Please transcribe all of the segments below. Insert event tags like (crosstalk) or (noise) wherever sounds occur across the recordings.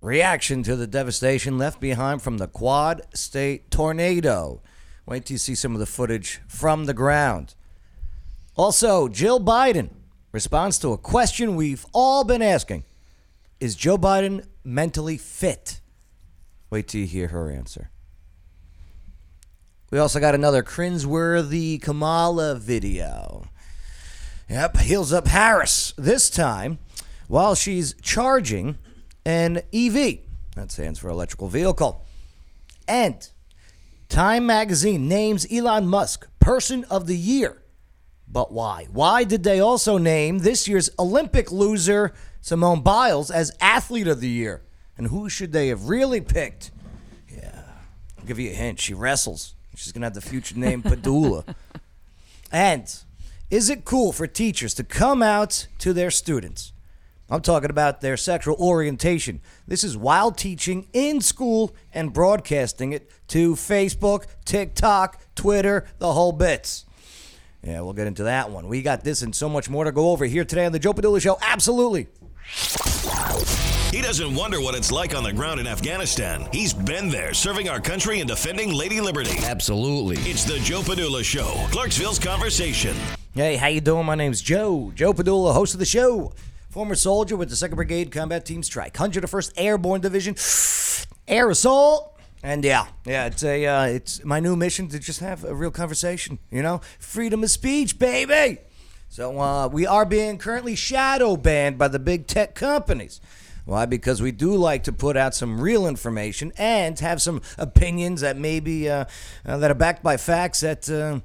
reaction to the devastation left behind from the Quad State tornado. Wait till you see some of the footage from the ground. Also, Jill Biden responds to a question we've all been asking Is Joe Biden mentally fit? Wait till you hear her answer. We also got another cringeworthy Kamala video. Yep, heels up Harris. This time, while she's charging an EV. That stands for electrical vehicle. And Time magazine names Elon Musk Person of the Year. But why? Why did they also name this year's Olympic loser, Simone Biles, as Athlete of the Year? And who should they have really picked? Yeah, I'll give you a hint. She wrestles. She's going to have the future name Padula. (laughs) and is it cool for teachers to come out to their students? I'm talking about their sexual orientation. This is while teaching in school and broadcasting it to Facebook, TikTok, Twitter, the whole bits. Yeah, we'll get into that one. We got this and so much more to go over here today on the Joe Padula Show. Absolutely. He doesn't wonder what it's like on the ground in Afghanistan. He's been there serving our country and defending Lady Liberty. Absolutely. It's the Joe Padula Show, Clarksville's conversation. Hey, how you doing? My name's Joe. Joe Padula, host of the show. Former soldier with the 2nd Brigade Combat Team Strike, 101st Airborne Division, (sighs) Air Assault. And yeah, yeah, it's a uh, it's my new mission to just have a real conversation, you know? Freedom of speech, baby. So uh, we are being currently shadow banned by the big tech companies. Why? Because we do like to put out some real information and have some opinions that maybe uh, uh, that are backed by facts that uh,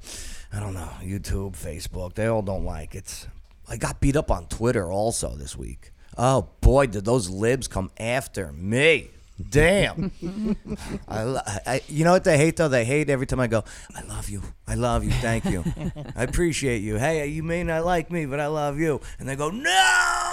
I don't know, YouTube, Facebook, they all don't like it. I got beat up on Twitter also this week. Oh boy, did those libs come after me. Damn. (laughs) I, I, you know what they hate though? They hate every time I go, I love you. I love you. Thank you. (laughs) I appreciate you. Hey, you may not like me, but I love you. And they go, no.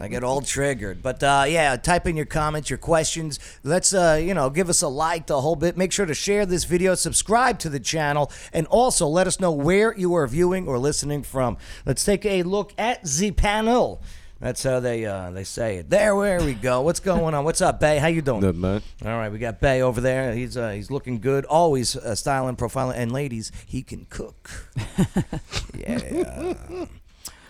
I get all triggered. But uh, yeah, type in your comments, your questions. Let's, uh, you know, give us a like the whole bit. Make sure to share this video, subscribe to the channel, and also let us know where you are viewing or listening from. Let's take a look at the panel. That's how they uh, they say it. There, where we go. What's going on? What's up, Bay? How you doing? Good, man. All right, we got Bay over there. He's uh, he's looking good. Always uh, styling, profiling, and ladies, he can cook. (laughs) yeah.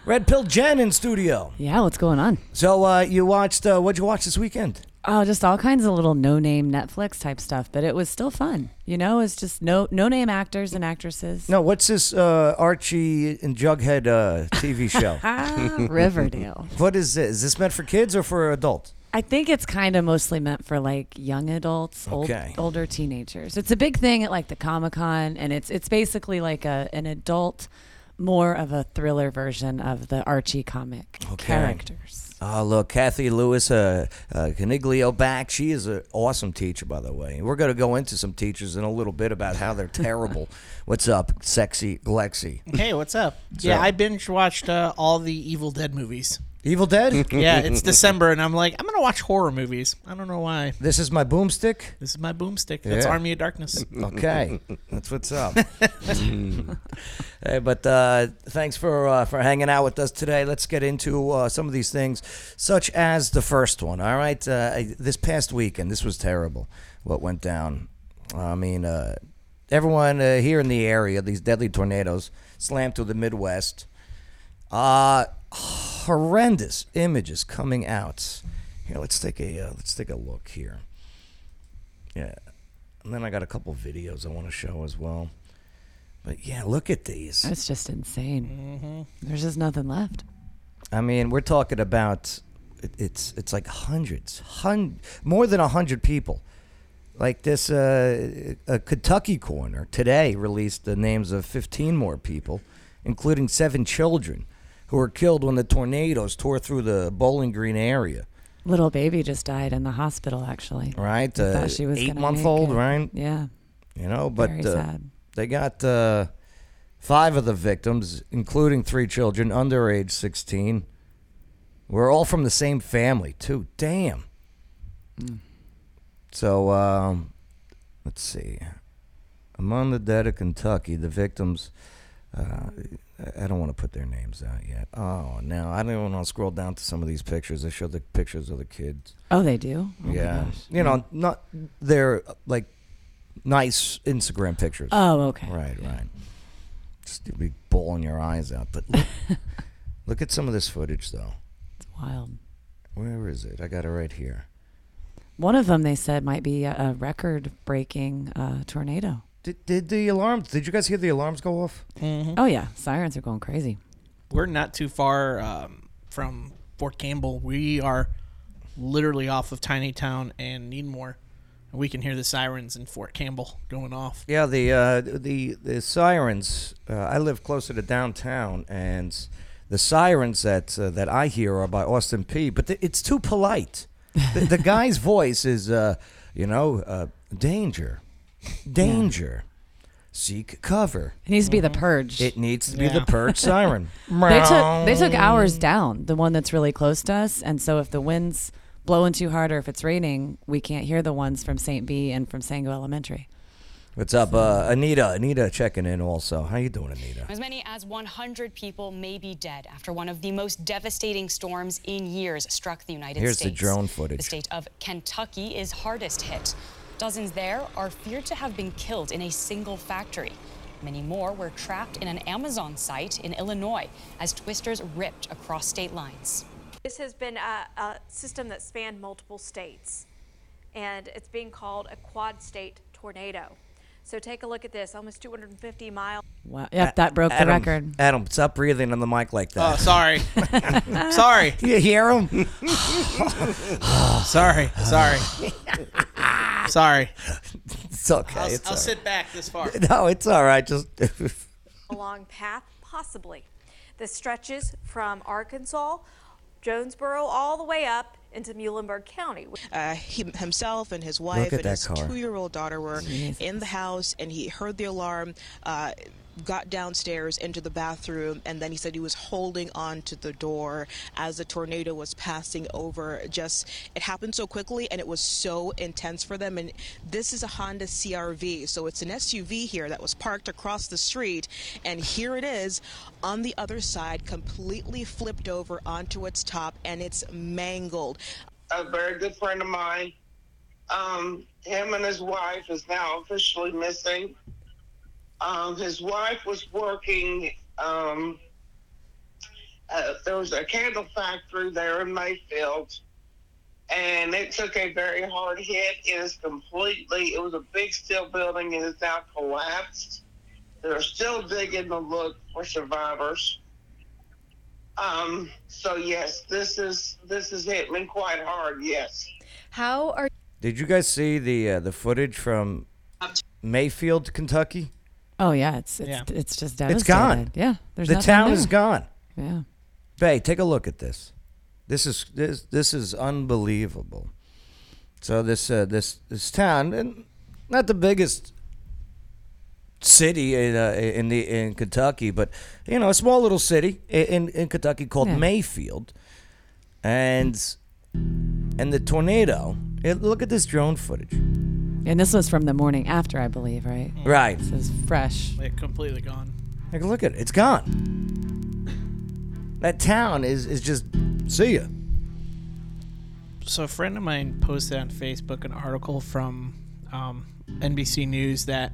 Red Pill Jen in studio. Yeah, what's going on? So uh, you watched? Uh, what'd you watch this weekend? Oh, just all kinds of little no-name Netflix type stuff, but it was still fun. You know, it's just no no-name actors and actresses. No, what's this uh, Archie and Jughead uh, TV show? (laughs) Ah, Riverdale. (laughs) what is this? Is this meant for kids or for adults? I think it's kind of mostly meant for like young adults, old, Okay. older teenagers. It's a big thing at like the Comic Con, and it's it's basically like a an adult, more of a thriller version of the Archie comic Okay. characters. Oh, look, Kathy Lewis, uh, uh, Caniglio back. She is an awesome teacher, by the way. We're going to go into some teachers in a little bit about how they're terrible. (laughs) What's up, sexy Glexy? Hey, what's up? yeah, I binge watched uh, all the Evil Dead movies. Evil Dead? (laughs) Yeah, it's December, and I'm like, I'm gonna watch horror movies. I don't know why. this is my boomstick? This is my boomstick. That's Yeah. Army of Darkness. (laughs) Okay, that's what's up. (laughs) hey, but uh, thanks for uh, for hanging out with us today. Let's get into uh, some of these things, such as the first one. All right, uh, this past weekend, this was terrible. What went down? I mean, uh, everyone uh, here in the area, these deadly tornadoes slammed through the Midwest. Uh, horrendous images coming out. Here, let's take a uh, let's take a look here. Yeah, and then I got a couple videos I want to show as well. But yeah, look at these. That's just insane. There's just nothing left. I mean, we're talking about it, it's it's like hundreds, hun- more than a hundred people. Like this, uh, a Kentucky coroner today released the names of 15 more people, including seven children, who were killed when the tornadoes tore through the Bowling Green area. Little baby just died in the hospital. Actually, Right, uh, thought she was eight month old, it. right? Yeah, You know, but very uh, sad. They got uh, five of the victims, including three children under age 16. We're all from the same family, too. Damn. So, um, let's see. Among the dead of Kentucky, the victims, uh, I- don't want to put their names out yet. Oh, no, I don't even want to scroll down to some of these pictures. They show the pictures of the kids. Oh, they do. Oh yeah, you know, not they're like nice Instagram pictures. Oh, okay. Right, right. Just be bawling your eyes out. But look, (laughs) look at some of this footage, though. It's wild. Where is it? I got it right here. One of them they said might be a, a record-breaking uh, tornado. Did, did the alarms? Did you guys hear the alarms go off? Oh yeah, sirens are going crazy. We're not too far um, from Fort Campbell. We are literally off of Tiny Town and Needmore. And we can hear the sirens in Fort Campbell going off. Yeah, the uh, the the sirens. Uh, I live closer to downtown, and the sirens that uh, that I hear are by Austin Peay But th- it's too polite. The, the guy's (laughs) voice is, uh, you know, uh, danger, danger, seek cover. It needs to be the purge. It needs to be Yeah. the purge (laughs) siren. they took they took ours down, the one that's really close to us, and so if the winds blowing too hard or if it's raining, we can't hear the ones from St. B and from Sango Elementary. What's up, uh, Anita? Anita checking in also. How you doing, Anita? As many as 100 people may be dead after one of the most devastating storms in years struck the United Here's the States. drone footage. The state of Kentucky is hardest hit. Dozens there are feared to have been killed in a single factory. Many more were trapped in an Amazon site in Illinois as twisters ripped across state lines. This has been a, a system that spanned multiple states, and it's being called a quad state tornado. So take a look at this almost 250 miles. Wow. Yep, that broke the record. Adam, stop breathing on the mic like that. Oh, sorry. (laughs) sorry. you hear him? Sorry. Sorry. sorry. It's okay. I'll, it's I'll all right. sit back this far. (laughs) No, it's all right. Just (laughs) along path, possibly. This stretches from Arkansas, Jonesboro, all the way up into Muhlenberg County. uh, he, himself and his wife and his car. two-year-old daughter were in the house, and he heard the alarm. Uh, got downstairs into the bathroom and then he said he was holding on to the door as the tornado was passing over just it happened so quickly and it was so intense for them and this is a Honda CRV so it's an SUV here that was parked across the street and here it is on the other side completely flipped over onto its top and it's mangled a very good friend of mine. Um, him and his wife is now officially missing. Um, his wife was working. Um, uh, there was a candle factory there in Mayfield, and it took a very hard hit. It is completely. It was a big steel building, and it's now collapsed. They're still digging to look for survivors. Um, so yes, this is this has hit me quite hard. Yes. How are Did you guys see the uh, the footage from Mayfield, Kentucky? Oh yeah, it's it's Yeah. it's just It's devastated. gone. Yeah, there's the town there. is gone. Yeah. Bay, take a look at this. This is this this is unbelievable. So this uh, this this town, and not the biggest city in uh, in the in Kentucky, but you know a small little city in in Kentucky called Yeah. Mayfield, and and the tornado. It, look at this drone footage. And this was from the morning after, I believe, right? Right. This is fresh. Like completely gone. Like, look at it. It's gone. That town is is just see ya. So a friend of mine posted on Facebook an article from um, NBC News that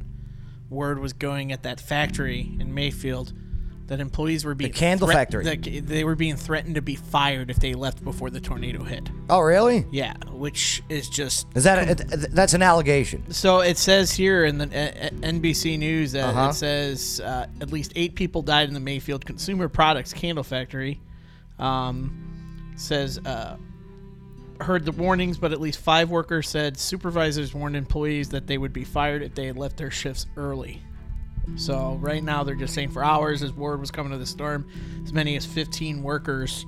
word was going at that factory in Mayfield that employees were being candle threat- factory. that they were being threatened to be fired if they left before the tornado hit. Oh, really? Yeah, which is just Is that a, that's an allegation? So it says here in the uh, NBC News that Uh-huh. it says uh, at least eight people died in the Mayfield Consumer Products Candle Factory. Um, says uh, heard the warnings, but at least five workers said supervisors warned employees that they would be fired if they had left their shifts early. So right now they're just saying for hours as word was coming to the storm, as many as 15 workers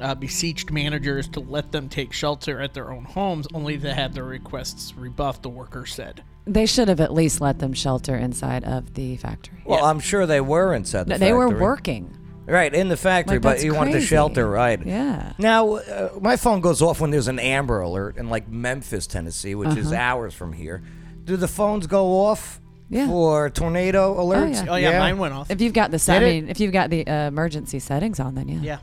uh, beseeched managers to let them take shelter at their own homes, only to have their requests rebuffed. The workers said. They should have at least let them shelter inside of the factory. Well, I'm sure they were inside the No, they were factory. working. Right, in the factory, Like, but that's you wanted the crazy. shelter, right? Yeah. Now, uh, my phone goes off when there's an Amber Alert in like Memphis, Tennessee, which is Uh-huh. hours from here. Do the phones go off Yeah. for tornado alerts? yeah. Oh yeah, mine went off. If you've got the set, I it? mean, if you've got the uh, emergency settings on, then yeah. Yeah.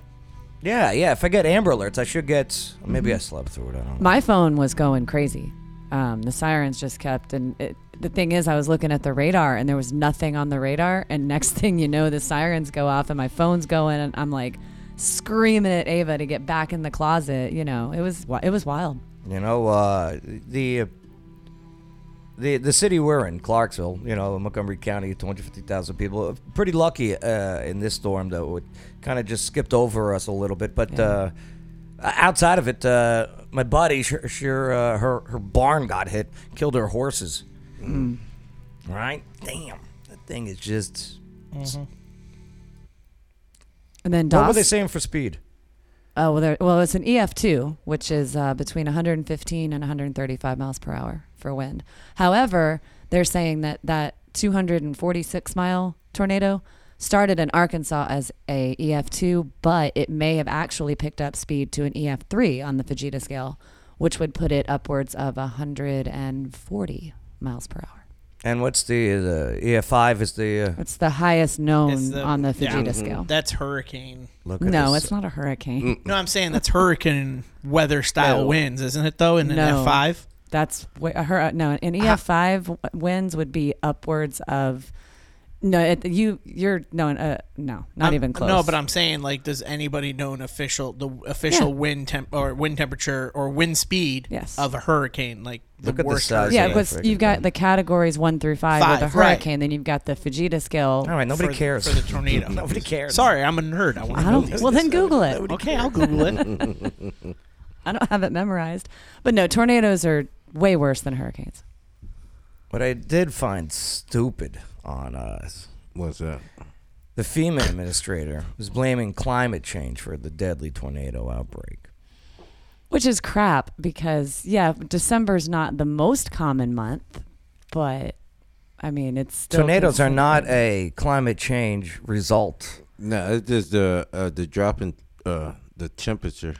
Yeah, yeah. If I get Amber Alerts, I should get. Maybe Mm-hmm. I slept through it. I don't know. My phone was going crazy. Um, the sirens just kept, and it, the thing is, I was looking at the radar, and there was nothing on the radar. And next (laughs) thing you know, the sirens go off, and my phone's going, and I'm like screaming at Ava to get back in the closet. You know, it was it was wild. You know, uh, the the the city we're in, Clarksville. You know, Montgomery County, 250,000 people. Pretty lucky uh, in this storm though. It kind of just skipped over us a little bit, but. Uh, Outside of it, uh, my buddy, sure, sure uh, her her barn got hit, killed her horses. Right? Damn, that thing is just. And then What were they saying for speed? Oh well, there, well, it's an EF2, which is uh, between 115 and 135 miles per hour for wind. However, they're saying that that 246 mile tornado started in Arkansas as a EF2, but it may have actually picked up speed to an EF3 on the Fujita scale, which would put it upwards of 140 miles per hour. And what's the the EF5 is the uh, It's the highest known It's the- on the yeah. Fujita scale. That's hurricane. look at No, this. it's not a hurricane. No, I'm saying that's hurricane weather style No. winds, isn't it? Though in an No. F5. That's wh- her. uh, No, an EF five w winds would be upwards of. No, it, you you're no uh, no not I'm- even close. No, but I'm saying like, does anybody know an official the official Yeah. wind temp or wind temperature or wind speed Yes. of a hurricane? Like the Look at the worst. size yeah, of hurricane. that because you've got the categories one through five, with a Five, right. hurricane. Then you've got the Fujita scale. All right, nobody for, cares. for the tornado. (laughs) Nobody cares. Sorry, I'm a nerd. I want to know don't. these. Well, then Google it. (laughs) Okay, I'll Google it. (laughs) I don't have it memorized. But no, tornadoes are way worse than hurricanes. What I did find stupid on us, What's that? the FEMA administrator was blaming climate change for the deadly tornado outbreak. Which is crap because yeah, December's not the most common month, but I mean it's still Tornadoes are not a climate change result. No, it's just the uh, the drop in uh, the temperature.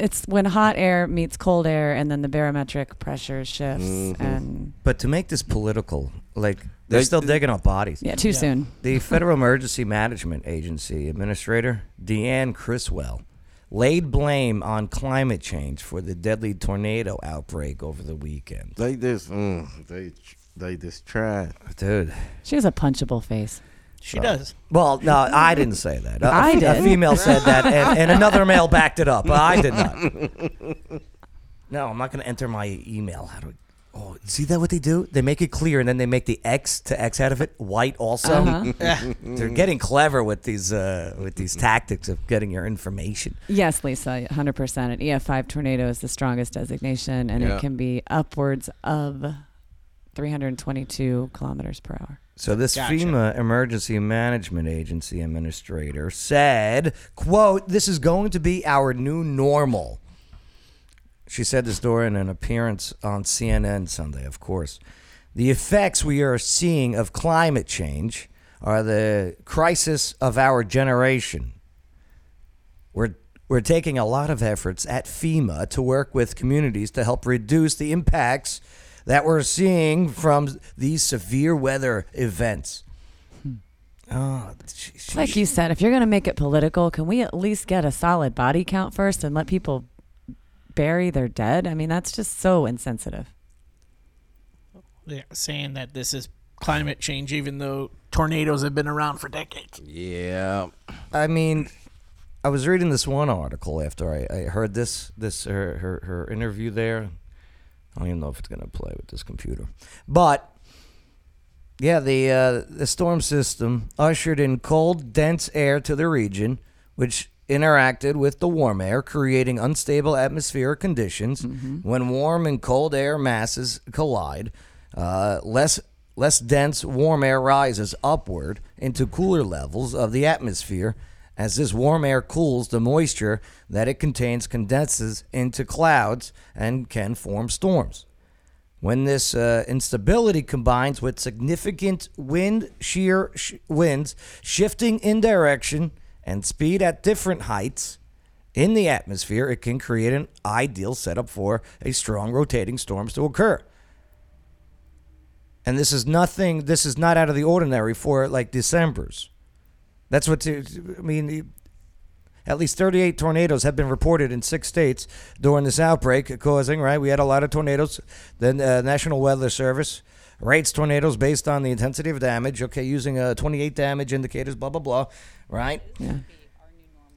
It's when hot air meets cold air, and then the barometric pressure shifts, and But to make this political, like they're still digging up bodies. yeah, too soon. (laughs) The Federal Emergency Management Agency Administrator, Deanne Criswell, laid blame on climate change for the deadly tornado outbreak over the weekend. They just mm, they they just tried. Dude. She has a punchable face. She does. Well, no, I didn't say that. A, I a did. A female said that, and, and another male backed it up. I did not. (laughs) No, I'm not going to enter my email. How do? We, oh, see that what they do? They make it clear, and then they make the X to X out of it white. Also, Uh-huh. (laughs) they're getting clever with these uh, with these tactics of getting your information. Yes, Lisa, 100%. An EF5 tornado is the strongest designation, and Yeah. it can be upwards of 322 kilometers per hour. So this Gotcha. FEMA Emergency Management Agency administrator said, "quote This is going to be our new normal." She said this during an appearance on CNN Sunday. Of course, the effects we are seeing of climate change are the crisis of our generation. We're we're taking a lot of efforts at FEMA to work with communities to help reduce the impacts that we're seeing from these severe weather events. Hmm. Oh, she, she- Like you said, if you're going to make it political, can we at least get a solid body count first and let people bury their dead? I mean, that's just so insensitive. Yeah, saying that this is climate change, even though tornadoes have been around for decades. Yeah. I mean, I was reading this one article after I, I heard this this her, her her interview there. I don't even know if it's gonna play with this computer, but yeah, the uh, the storm system ushered in cold, dense air to the region, which interacted with the warm air, creating unstable atmospheric conditions. When warm and cold air masses collide, uh, less less dense warm air rises upward into cooler levels of the atmosphere. As this warm air cools, the moisture that it contains condenses into clouds and can form storms. When this uh, instability combines with significant wind shear sh- winds shifting in direction and speed at different heights in the atmosphere, it can create an ideal setup for a strong rotating storms to occur. and this is nothing. This is not out of the ordinary for like December's. That's what I mean. At least 38 tornadoes have been reported in six states during this outbreak, causing right. We had a lot of tornadoes. The uh, National Weather Service rates tornadoes based on the intensity of damage. Okay, using uh, 28 damage indicators. Blah blah blah. Right. Yeah.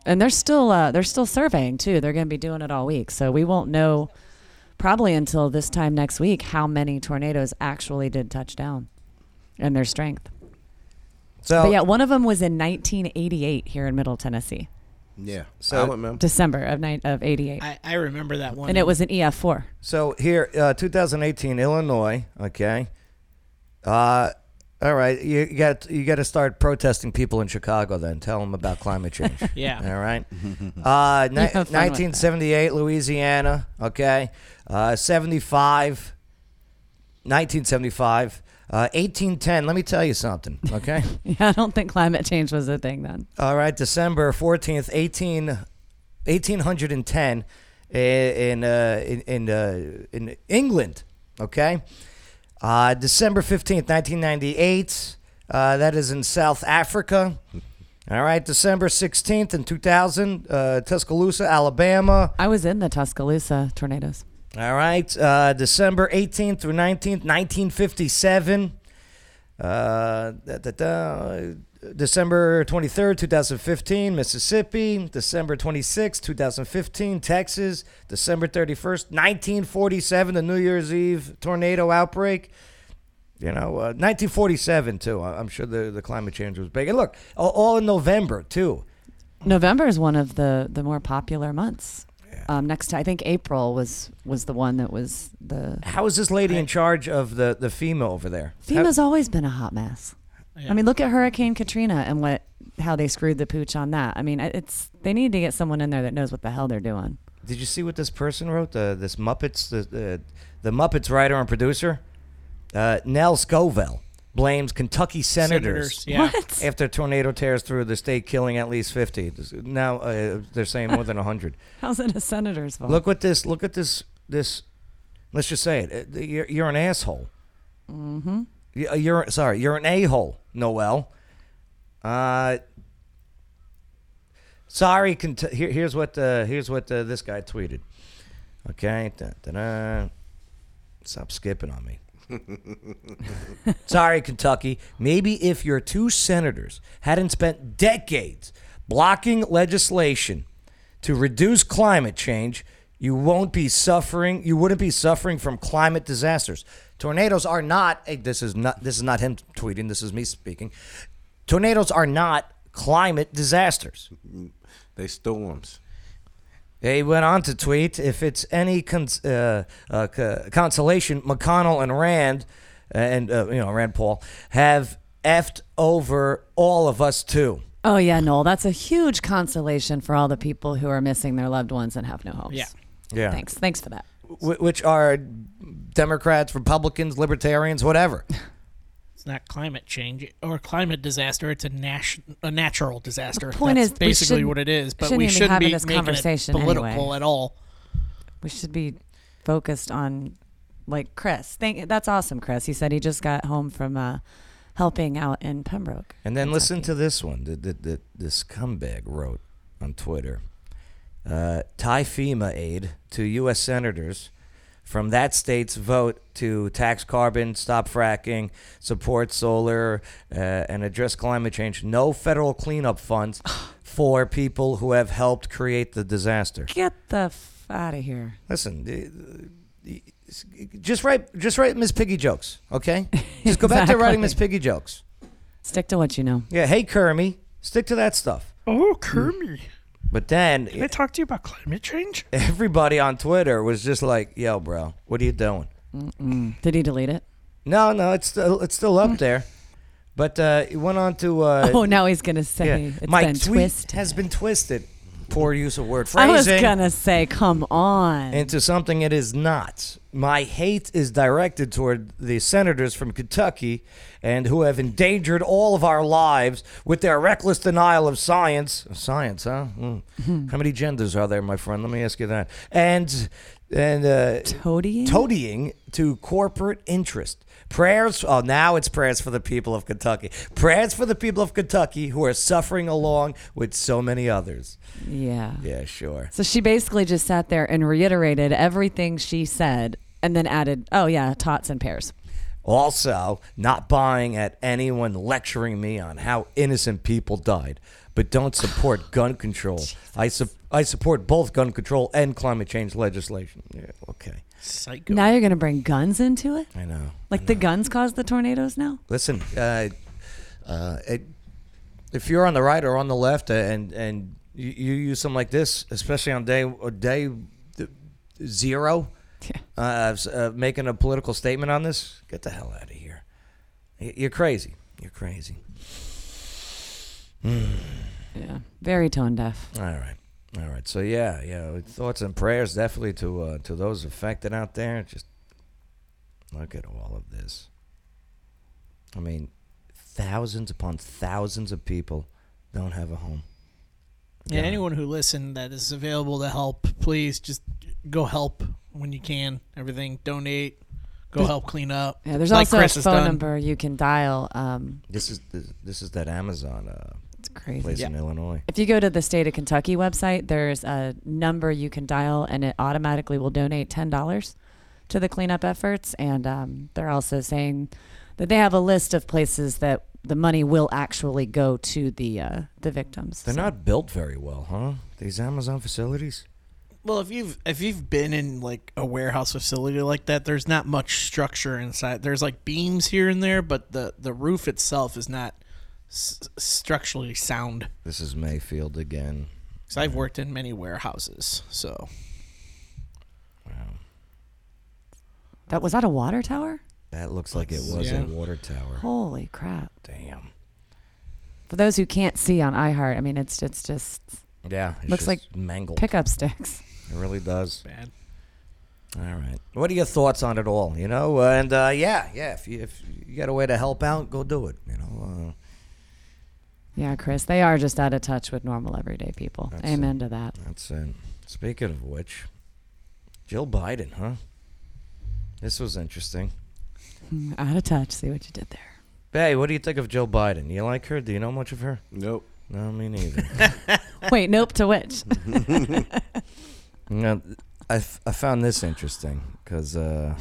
And they're still uh, they're still surveying too. They're going to be doing it all week, so we won't know probably until this time next week how many tornadoes actually did touch down and their strength. So But yeah, one of them was in 1988 here in Middle Tennessee, Yeah. So- I remember. December of ni- of 88, I, I remember that one. and it was an EF4. So here, uh, 2018, Illinois. Okay. Uh, all right. You got you got to start protesting people in Chicago. Then tell them about climate change. (laughs) Yeah. All right. (laughs) Uh, ni- have fun with that. 1978, Louisiana. Okay. Uh, 75. 1975. Uh, 1810. Let me tell you something. Okay. (laughs) Yeah, I don't think climate change was a thing then. All right, December 14th, 18, 1810 in uh, in in, uh, in England, okay? Uh, December 15th, 1998, uh, that is in South Africa. All right, December 16th in 2000, uh, Tuscaloosa, Alabama. I was in the Tuscaloosa tornadoes. All right, uh, December 18th through 19th, 1957. Uh, da, da, da, December 23rd, 2015, Mississippi. December 26th, 2015, Texas. December 31st, 1947, the New Year's Eve tornado outbreak. You know, uh, 1947 too. I'm sure the, the climate change was big. And look, all, all in November too. November is one of the the more popular months. Um, next, to, I think April was was the one that was the. How is this lady in charge of the the FEMA over there? FEMA's always been a hot mess. I mean, look at Hurricane Katrina and what how they screwed the pooch on that. I mean, it's they need to get someone in there that knows what the hell they're doing. Did you see what this person wrote? The this Muppets the the, the Muppets writer and producer, uh, Nell Scovell blames Kentucky senators, Senators, yeah. What? (laughs) after tornado tears through the state, killing at least fifty. Now uh, they're saying more than hundred. (laughs) How's it a senator's fault? Look what this. Look at this. This. Let's just say it. Uh, You're, you're an asshole. Mm-hmm. You're sorry. You're an a hole, Noel. Uh. Sorry. Cont- here, here's what. Uh, here's what uh, this guy tweeted. Okay. Da, da, da. Stop skipping on me. (laughs) Sorry, Kentucky. Maybe if your two senators hadn't spent decades blocking legislation to reduce climate change, you won't be suffering. You wouldn't be suffering from climate disasters. Tornadoes are not. eh, This is not. This is not him tweeting. This is me speaking. Tornadoes are not climate disasters. They storms. He went on to tweet, if it's any cons- uh, uh, co- consolation, McConnell and Rand, and uh, you know Rand Paul have effed over all of us too. oh yeah, Noel, that's a huge consolation for all the people who are missing their loved ones and have no homes. Yeah. Yeah, Thanks. Thanks for that. Wh- which are Democrats, Republicans, Libertarians, whatever. (laughs) It's not climate change or climate disaster. It's a nas- a natural disaster. The point That's is, basically what it is. But shouldn't we even shouldn't having be this making conversation it political anyway. at all. We should be focused on like Chris. Thank that's awesome, Chris. He said he just got home from uh, helping out in Pembroke. And then listen to this one that, that, that this scumbag wrote on Twitter. Uh, tie FEMA aid to U.S. senators from that state's vote to tax carbon, stop fracking, support solar, uh, and address climate change. No federal cleanup funds (sighs) for people who have helped create the disaster. Get the f- out of here. Listen, the- the- just write, just write Miss Piggy jokes, okay? Just go back to writing Miss Piggy jokes. Stick to what you know. Yeah, hey Kermie, stick to that stuff. Oh, Kermie. But then Can I talk to you about climate change? (laughs) everybody on Twitter was just like, "Yo, bro, what are you doing?" Did he delete it? No, no, it's still it's still up there. But uh, he went on to uh, (laughs) oh, now he's gonna say yeah, it's my been tweet twisted. has been twisted. Poor use of word I was phrasing gonna say, come on. into something it is not. My hate is directed toward the senators from Kentucky and who have endangered all of our lives with their reckless denial of science. Science, huh? Mm. (laughs) How many genders are there, my friend? Let me ask you that. And and uh, Toadying? toadying to corporate interest. Prayers. Oh, now it's prayers for the people of Kentucky. Prayers for the people of Kentucky who are suffering along with so many others. Yeah. Yeah, sure. So she basically just sat there and reiterated everything she said and then added, oh, yeah, tots and pears. Also, not buying at anyone lecturing me on how innocent people died, but don't support gun control. I su- I support both gun control and climate change legislation. Yeah, okay. Psycho. Now you're going to bring guns into it? I know. Like the guns caused the tornadoes now? Listen, uh, uh, it, if you're on the right or on the left, uh, and and you, you use something like this, especially on day uh, day th- zero, uh, uh, making a political statement on this, get the hell out of here. You're crazy. You're crazy. Yeah. Very tone deaf. All right. All right. So yeah, yeah. Thoughts and prayers definitely to uh, to those affected out there. Just look at all of this. I mean, thousands upon thousands of people don't have a home. Yeah, anyone who listened that is available to help, please just go help when you can. Everything, donate, go help clean up. Yeah, there's like also Chris a phone number you can dial. Um, This is this, this is that Amazon uh, it's crazy. place in Illinois. If you go to the state of Kentucky website, there's a number you can dial, and it automatically will donate ten dollars to the cleanup efforts. And um, they're also saying that they have a list of places that the money will actually go to the uh, the victims. They're So- not built very well, huh? These Amazon facilities. Well, if you've if you've been in like a warehouse facility like that, there's not much structure inside. There's like beams here and there, but the the roof itself is not s- structurally sound. This is Mayfield again. Because I've worked in many warehouses, so Wow. That was that a water tower? That looks like it was Yeah. a water tower. Holy crap! Damn. For those who can't see on iHeart, I mean, it's it's just Yeah, it's looks just like mangled. pickup sticks. It really does. bad. All right. What are your thoughts on it all? You know, uh, and uh, yeah, yeah. If you, if you got a way to help out, go do it. You know. Yeah, Chris, they are just out of touch with normal everyday people. That's Amen to that. that's it. Speaking of which, Jill Biden, huh? This was interesting. Mm, Out of touch. See what you did there. Hey, what do you think of Jill Biden? You like her? Do you know much of her? Nope. No, me neither. (laughs) (laughs) Wait, nope to which? (laughs) No, I, f- I found this interesting because uh,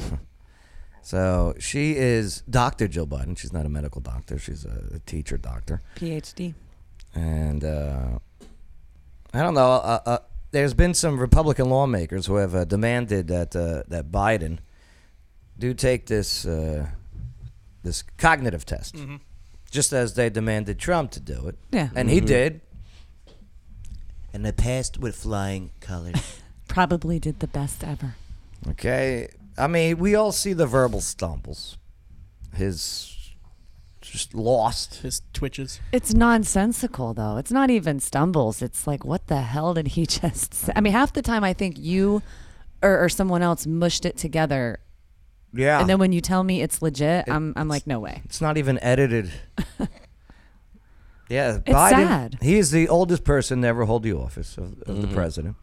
so she is Dr. Jill Biden. She's not a medical doctor. She's a, a teacher doctor, PhD. and uh, I don't know. Uh, uh, there's been some Republican lawmakers who have uh, demanded that uh, that Biden do take this uh, this cognitive test, just as they demanded Trump to do it. Yeah. and he did. And they passed with flying colors. (laughs) Probably did the best ever. Okay. I mean, we all see the verbal stumbles. His just lost. His twitches. It's nonsensical, though. It's not even stumbles. It's like, what the hell did he (laughs) just say? I mean, half the time I think you or, or someone else mushed it together. Yeah. And then when you tell me it's legit, I'm, I'm like, no way. it's not even edited. (laughs) yeah, It's Biden. sad. He is the oldest person to ever hold the office of, of the mm-hmm. president.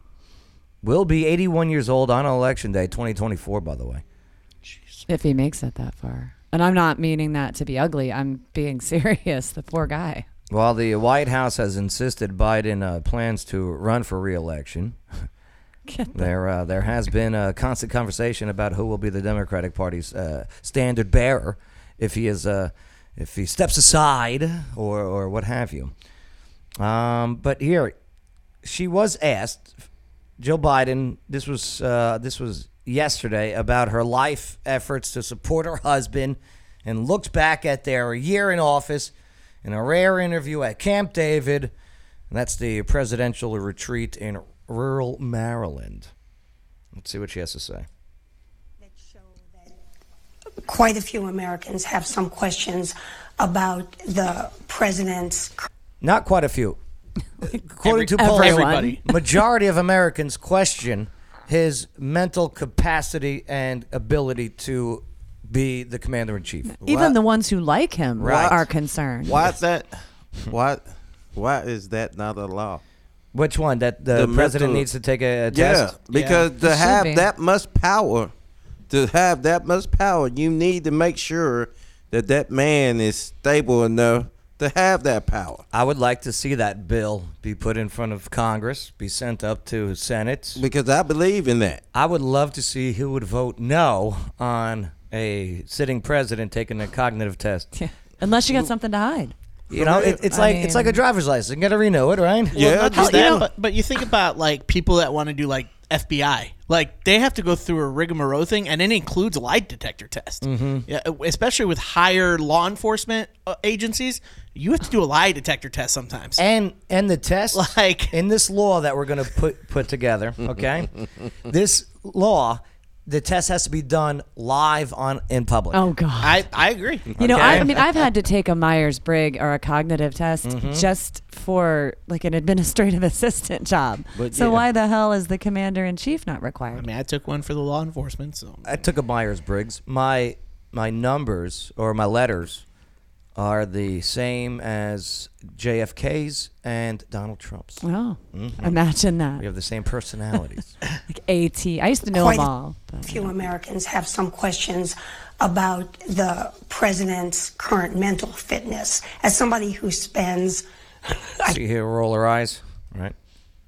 Will be 81 years old on election day, 2024. By the way. If he makes it that far. And I'm not meaning that to be ugly. I'm being (laughs) serious. The poor guy. While the White House has insisted Biden uh, plans to run for re-election, (laughs) there uh, there has been a constant conversation about who will be the Democratic Party's uh, standard bearer if he is uh, if he steps aside or or what have you. Um, but here, she was asked, Jill Biden. This was uh, this was yesterday about her life efforts to support her husband, and looked back at their year in office in a rare interview at Camp David, and that's the presidential retreat in rural Maryland. Let's see what she has to say. quite a few Americans have some questions about the president's Not quite a few. According to Every- polls, everybody. majority of Americans question his mental capacity and ability to be the commander in chief. Even the ones who like him Right. are concerned. Why is that? Why? Why is that not a law? Which one? That the, The president mental- needs to take a, a Yeah, test. because It to should have be. that much power, to have that much power, you need to make sure that that man is stable enough to have that power. I would like to see that bill be put in front of Congress, be sent up to Senate. Because I believe in that. I would love to see who would vote no on a sitting president taking a cognitive test. Yeah. (laughs) Unless you got something to hide. You know, it, it's I like it's like a driver's license. You got to renew it, right? Yeah, Not just you that, know- but, but you think about like people that want to do like FBI. Like they have to go through a rigmarole thing, and it includes a lie detector test. Mm-hmm. Yeah, especially with higher law enforcement uh, agencies, you have to do a lie detector test sometimes. And and the test (laughs) Like- in this law that we're going to put put together, okay? (laughs) this law, the test has to be done live on in public. Oh God. I I agree. You know, I, I mean, I've had to take a Myers Briggs or a cognitive test Mm-hmm. just for like an administrative (laughs) assistant job. But so yeah. why the hell is the commander in chief not required? I mean, I took one for the law enforcement, so I took a Myers Briggs. My my numbers or my letters are the same as JFK's and Donald Trump's. Oh, imagine that. Mm-hmm. We have the same personalities. (laughs) Like AT. I used to know Quite them all. but- few Americans have some questions about the president's current mental fitness. As somebody who spends, (laughs) I, See here, roll her eyes, right?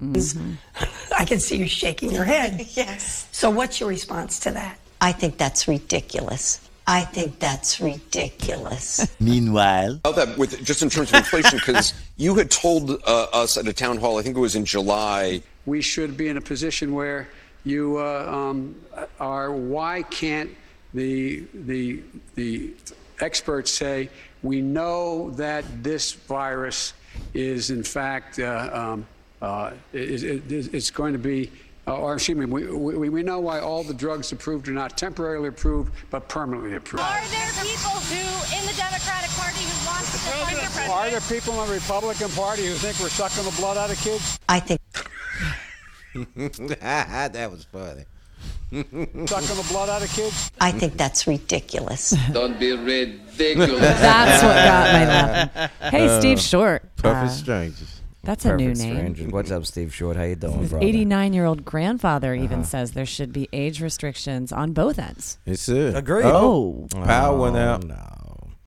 (laughs) I can see you shaking your head. Yes. So, what's your response to that? I think that's ridiculous. I think that's ridiculous. (laughs) Meanwhile, About that, with just in terms of inflation, because you had told uh, us at a town hall, I think it was in July, we should be in a position where you uh, um, are. Why can't the the the experts say we know that this virus is in fact uh, um, uh, is, is, it's going to be. Uh, or excuse me, we, we, we know why all the drugs approved are not temporarily approved, but permanently approved. Are there people who, in the Democratic Party, who want to defund their president? Are there people in the Republican Party who think we're sucking the blood out of kids? I think (laughs) that was funny. (laughs) Sucking the blood out of kids? I think that's ridiculous. Don't be ridiculous. That's what got my laugh. Hey, Steve Short. Perfect uh, strangers. That's a new Perfect name. stranger. What's up, Steve Short? How you doing, His 89 year old grandfather even Uh-huh. says there should be age restrictions on both ends. It's it. Agreed. Oh, power went Oh, out. No.